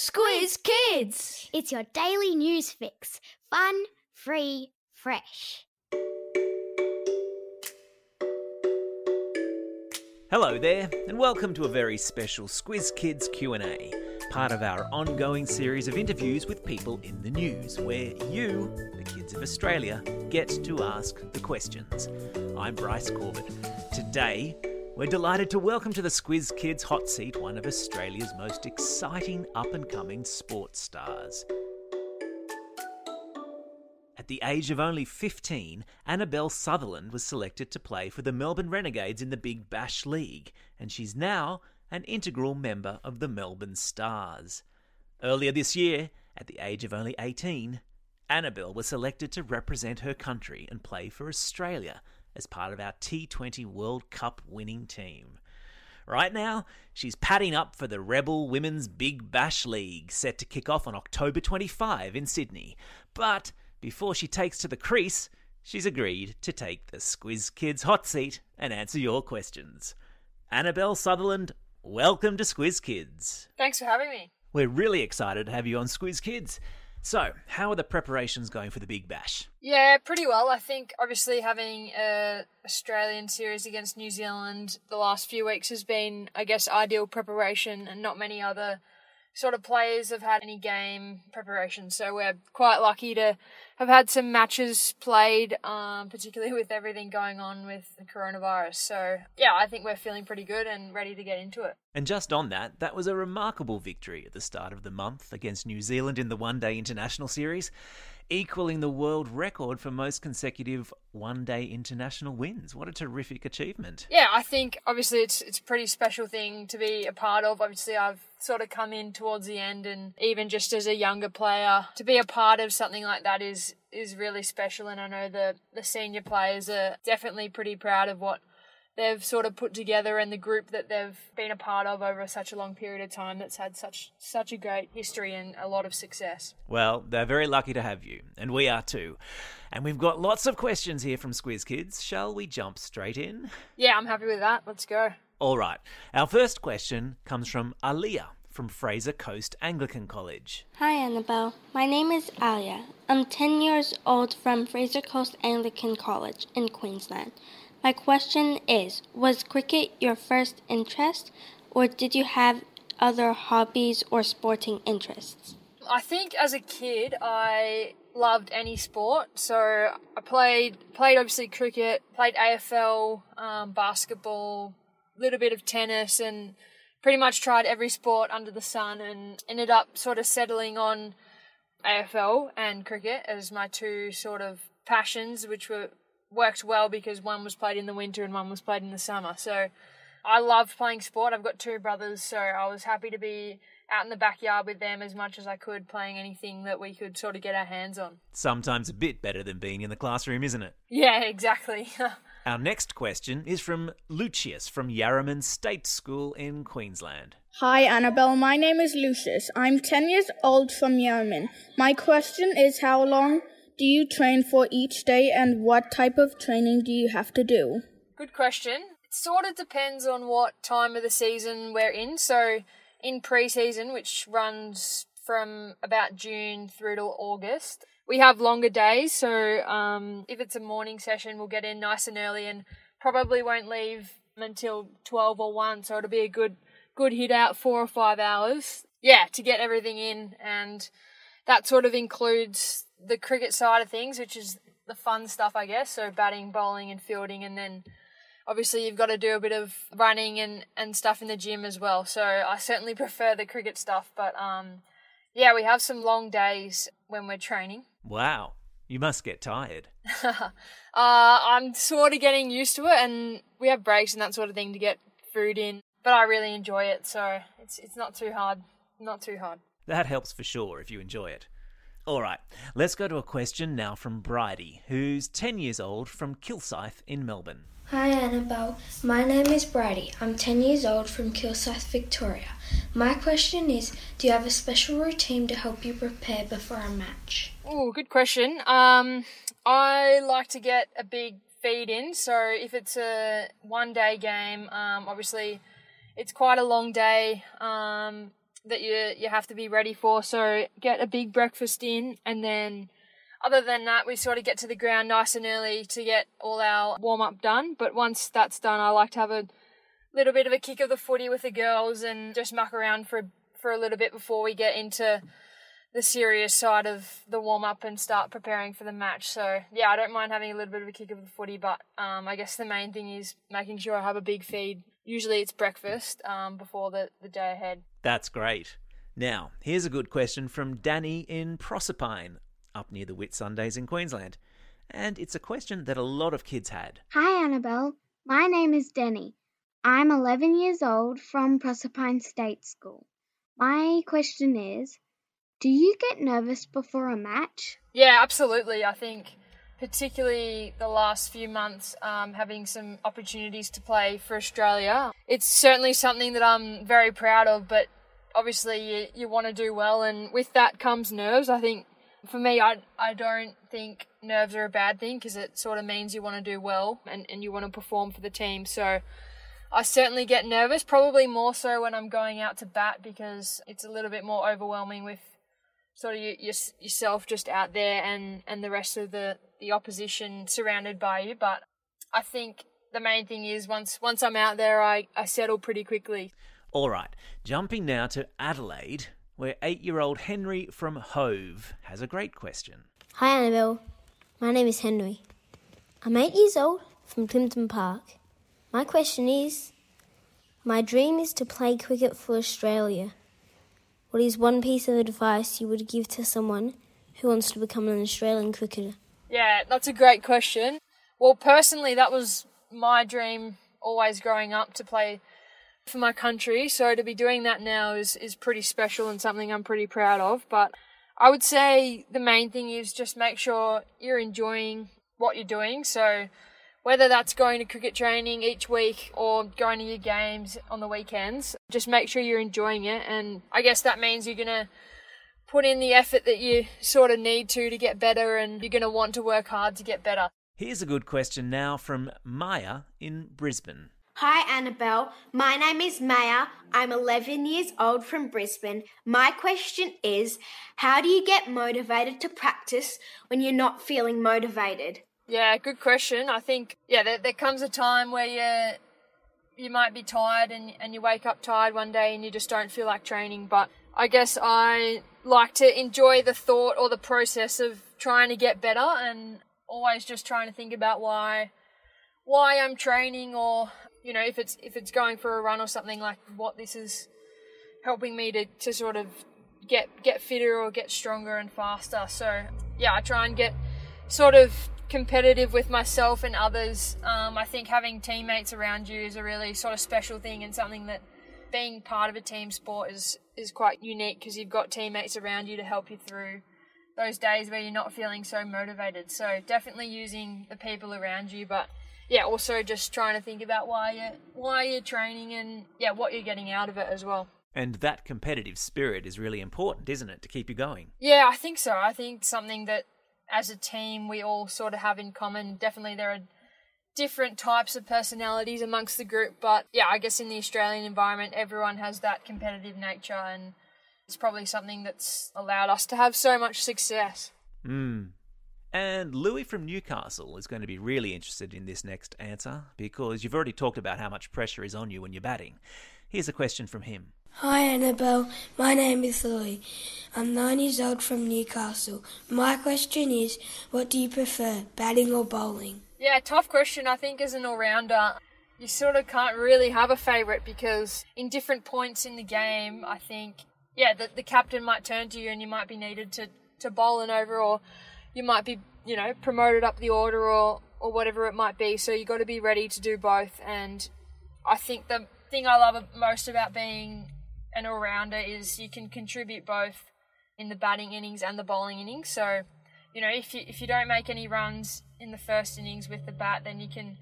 Squiz Kids! It's your daily news fix. Fun, free, fresh. Hello there, and welcome to a very special Squiz Kids Q&A, part of our ongoing series of interviews with people in the news, where you, the kids of Australia, get to ask the questions. I'm Bryce Corbett. Today, we're delighted to welcome to the Squiz Kids hot seat one of Australia's most exciting up-and-coming sports stars. At the age of only 15, Annabel Sutherland was selected to play for the Melbourne Renegades in the Big Bash League, and she's now an integral member of the Melbourne Stars. Earlier this year, at the age of only 18, Annabel was selected to represent her country and play for Australia as part of our T20 World Cup winning team. Right now, she's padding up for the Rebel Women's Big Bash League, set to kick off on October 25 in Sydney. But before she takes to the crease, she's agreed to take the Squiz Kids hot seat and answer your questions. Annabel Sutherland, welcome to Squiz Kids. Thanks for having me. We're really excited to have you on Squiz Kids. So, how are the preparations going for the Big Bash? Yeah, pretty well. I think obviously having a Australian series against New Zealand the last few weeks has been, I guess, ideal preparation, and not many other sort of players have had any game preparation. So we're quite lucky to have had some matches played, um, particularly with everything going on with the coronavirus. So yeah, I think we're feeling pretty good and ready to get into it. And just on that, that was a remarkable victory at the start of the month against New Zealand in the One Day International Series, equaling the world record for most consecutive One Day International wins. What a terrific achievement! Yeah, I think obviously it's it's a pretty special thing to be a part of. Obviously, I've sort of come in towards the end, and even just as a younger player, to be a part of something like that is is really special. And I know the the senior players are definitely pretty proud of what they've sort of put together and the group that they've been a part of over such a long period of time that's had such such a great history and a lot of success. Well, they're very lucky to have you, and we are too. And we've got lots of questions here from Squiz Kids. Shall we jump straight in? Yeah, I'm happy with that. Let's go. All right. Our first question comes from Alia from Fraser Coast Anglican College. Hi, Annabel. My name is Alia. I'm 10 years old from Fraser Coast Anglican College in Queensland. My question is Was cricket your first interest, or did you have other hobbies or sporting interests? I think as a kid, I loved any sport. So I played played obviously cricket, played AFL, um, basketball, a little bit of tennis, and pretty much tried every sport under the sun, and ended up sort of settling on AFL and cricket as my two sort of passions, which were worked well because one was played in the winter and one was played in the summer. So I loved playing sport. I've got two brothers, so I was happy to be out in the backyard with them as much as I could, playing anything that we could sort of get our hands on. Sometimes a bit better than being in the classroom, isn't it? Yeah, exactly. Our next question is from Lucius from Yarraman State School in Queensland. Hi, Annabel. My name is Lucius. I'm 10 years old from Yarraman. My question is how long do you train for each day and what type of training do you have to do? Good question. It sort of depends on what time of the season we're in. So, in pre season, which runs from about June through to August, we have longer days. So, um, if it's a morning session, we'll get in nice and early and probably won't leave until 12 or 1. So, it'll be a good, good hit out, four or five hours. Yeah, to get everything in. And that sort of includes the cricket side of things, which is the fun stuff, I guess. So batting, bowling, and fielding, and then obviously you've got to do a bit of running and, and stuff in the gym as well. So I certainly prefer the cricket stuff, but um, yeah, we have some long days when we're training. Wow, you must get tired. uh, I'm sort of getting used to it, and we have breaks and that sort of thing to get food in. But I really enjoy it, so it's it's not too hard. Not too hard. That helps for sure if you enjoy it. All right, let's go to a question now from Bridie, who's 10 years old from Kilsyth in Melbourne. Hi Annabel, my name is Bridie. I'm 10 years old from Kilsyth, Victoria. My question is Do you have a special routine to help you prepare before a match? Oh, good question. Um, I like to get a big feed in, so if it's a one day game, um, obviously it's quite a long day. Um, that you you have to be ready for. So get a big breakfast in, and then other than that, we sort of get to the ground nice and early to get all our warm up done. But once that's done, I like to have a little bit of a kick of the footy with the girls and just muck around for for a little bit before we get into the serious side of the warm up and start preparing for the match. So yeah, I don't mind having a little bit of a kick of the footy, but um, I guess the main thing is making sure I have a big feed. Usually it's breakfast um, before the, the day ahead. That's great. Now, here's a good question from Danny in Proserpine, up near the Whitsundays in Queensland. And it's a question that a lot of kids had. Hi, Annabel. My name is Danny. I'm 11 years old from Proserpine State School. My question is Do you get nervous before a match? Yeah, absolutely. I think particularly the last few months, um, having some opportunities to play for Australia. It's certainly something that I'm very proud of, but obviously you, you want to do well, and with that comes nerves. I think for me, I, I don't think nerves are a bad thing because it sort of means you want to do well and, and you want to perform for the team. So I certainly get nervous, probably more so when I'm going out to bat because it's a little bit more overwhelming with sort of you, you, yourself just out there and, and the rest of the, the opposition surrounded by you. But I think the main thing is once once I'm out there, I, I settle pretty quickly. All right, jumping now to Adelaide, where eight year old Henry from Hove has a great question. Hi, Annabel. My name is Henry. I'm eight years old from Clinton Park. My question is My dream is to play cricket for Australia. What is one piece of advice you would give to someone who wants to become an Australian cricketer? Yeah, that's a great question. Well, personally, that was my dream always growing up to play for my country. So to be doing that now is, is pretty special and something I'm pretty proud of. But I would say the main thing is just make sure you're enjoying what you're doing. So whether that's going to cricket training each week or going to your games on the weekends, just make sure you're enjoying it. And I guess that means you're going to put in the effort that you sort of need to to get better and you're going to want to work hard to get better. Here's a good question now from Maya in Brisbane. Hi, Annabel. My name is Maya. I'm 11 years old from Brisbane. My question is How do you get motivated to practice when you're not feeling motivated? Yeah, good question. I think yeah, there, there comes a time where you you might be tired and and you wake up tired one day and you just don't feel like training. But I guess I like to enjoy the thought or the process of trying to get better and always just trying to think about why why I'm training or you know if it's if it's going for a run or something like what this is helping me to, to sort of get get fitter or get stronger and faster. So yeah, I try and get sort of competitive with myself and others. Um, I think having teammates around you is a really sort of special thing and something that being part of a team sport is is quite unique because you've got teammates around you to help you through those days where you're not feeling so motivated. So definitely using the people around you, but yeah, also just trying to think about why you why you're training and yeah, what you're getting out of it as well. And that competitive spirit is really important, isn't it, to keep you going? Yeah, I think so. I think something that as a team we all sort of have in common. Definitely there are different types of personalities amongst the group, but yeah, I guess in the Australian environment everyone has that competitive nature and it's probably something that's allowed us to have so much success. Mm. And Louis from Newcastle is going to be really interested in this next answer because you've already talked about how much pressure is on you when you're batting. Here's a question from him. Hi Annabel, my name is Louis. I'm nine years old from Newcastle. My question is, what do you prefer, batting or bowling? Yeah, tough question. I think as an all-rounder, you sort of can't really have a favourite because in different points in the game, I think, yeah, the, the captain might turn to you and you might be needed to, to bowl an over or you might be, you know, promoted up the order or, or whatever it might be. So you've got to be ready to do both. And I think the thing I love most about being an all rounder is you can contribute both in the batting innings and the bowling innings. So, you know, if you if you don't make any runs in the first innings with the bat, then you can,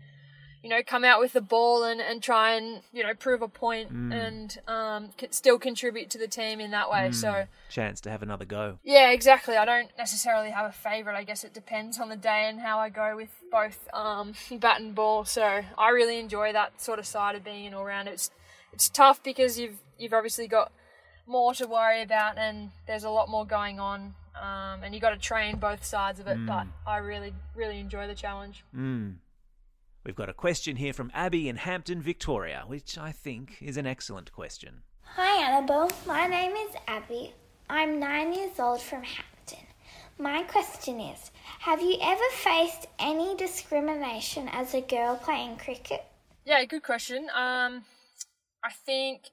you know, come out with the ball and, and try and you know prove a point Mm. and um, still contribute to the team in that way. Mm. So. Chance to have another go. Yeah, exactly. I don't necessarily have a favourite. I guess it depends on the day and how I go with both um, bat and ball. So I really enjoy that sort of side of being an all rounder. It's it's tough because you've you've obviously got more to worry about, and there's a lot more going on. Um, and you got to train both sides of it, Mm. but I really, really enjoy the challenge. Mm. We've got a question here from Abby in Hampton, Victoria, which I think is an excellent question. Hi, Annabel. My name is Abby. I'm nine years old from Hampton. My question is Have you ever faced any discrimination as a girl playing cricket? Yeah, good question. Um, I think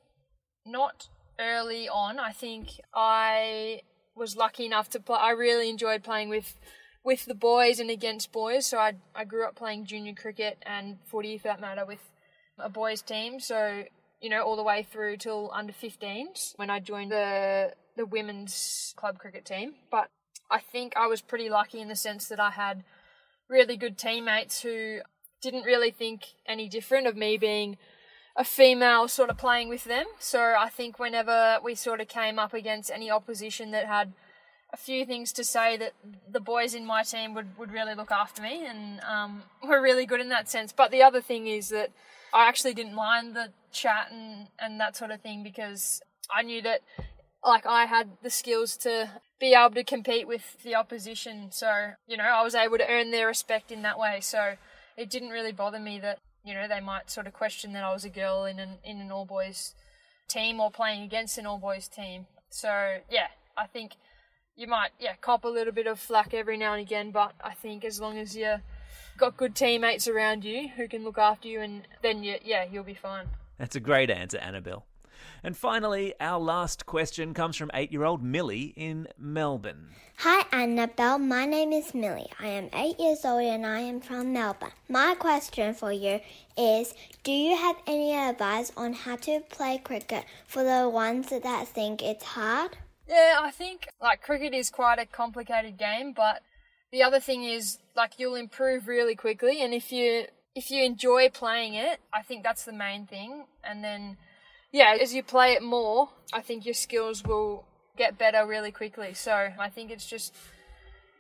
not early on. I think I was lucky enough to play. I really enjoyed playing with with the boys and against boys. So I I grew up playing junior cricket and footy, for that matter, with a boys team. So you know, all the way through till under 15s when I joined the the women's club cricket team. But I think I was pretty lucky in the sense that I had really good teammates who didn't really think any different of me being a female sort of playing with them. So I think whenever we sort of came up against any opposition that had a few things to say that the boys in my team would, would really look after me and um, were really good in that sense. But the other thing is that I actually didn't mind the chat and, and that sort of thing because I knew that like I had the skills to be able to compete with the opposition. So, you know, I was able to earn their respect in that way. So it didn't really bother me that, you know, they might sort of question that I was a girl in an in an all boys team or playing against an all boys team. So yeah, I think you might yeah cop a little bit of flack every now and again, but I think as long as you got good teammates around you who can look after you, and then you yeah you'll be fine. That's a great answer, Annabel. And finally, our last question comes from eight year old Millie in Melbourne. Hi, Annabel. My name is Millie. I am eight years old and I am from Melbourne. My question for you is Do you have any advice on how to play cricket for the ones that think it's hard? Yeah, I think like cricket is quite a complicated game, but the other thing is like you'll improve really quickly and if you if you enjoy playing it, I think that's the main thing. And then yeah, as you play it more, I think your skills will get better really quickly. So, I think it's just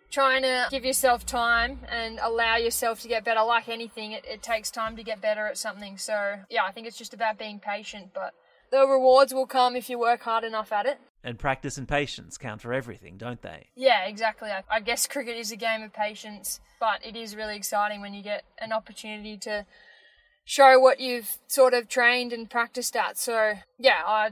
trying to give yourself time and allow yourself to get better like anything it, it takes time to get better at something so yeah i think it's just about being patient but the rewards will come if you work hard enough at it And practice and patience count for everything, don't they? Yeah, exactly. I, I guess cricket is a game of patience, but it is really exciting when you get an opportunity to show what you've sort of trained and practiced at. So, yeah, I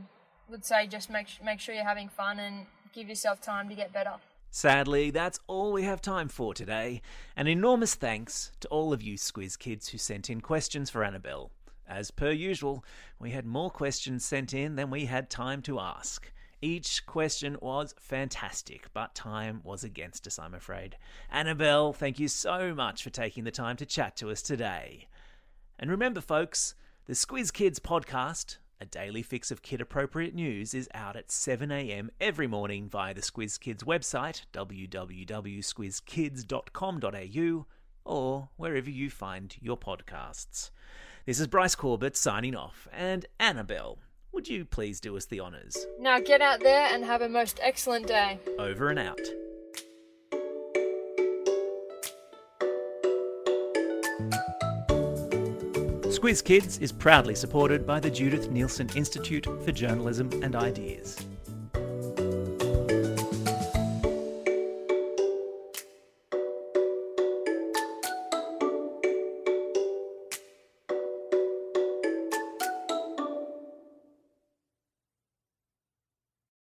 would say just make make sure you're having fun and give yourself time to get better. Sadly, that's all we have time for today. An enormous thanks to all of you Squiz kids who sent in questions for Annabel. As per usual, we had more questions sent in than we had time to ask. Each question was fantastic, but time was against us, I'm afraid. Annabel, thank you so much for taking the time to chat to us today. And remember, folks, the Squiz Kids podcast, a daily fix of kid appropriate news, is out at 7am every morning via the Squiz Kids website, www.squizkids.com.au, or wherever you find your podcasts. This is Bryce Corbett signing off, and Annabel, would you please do us the honours? Now get out there and have a most excellent day. Over and out. Squiz Kids is proudly supported by the Judith Neilson Institute for Journalism and Ideas.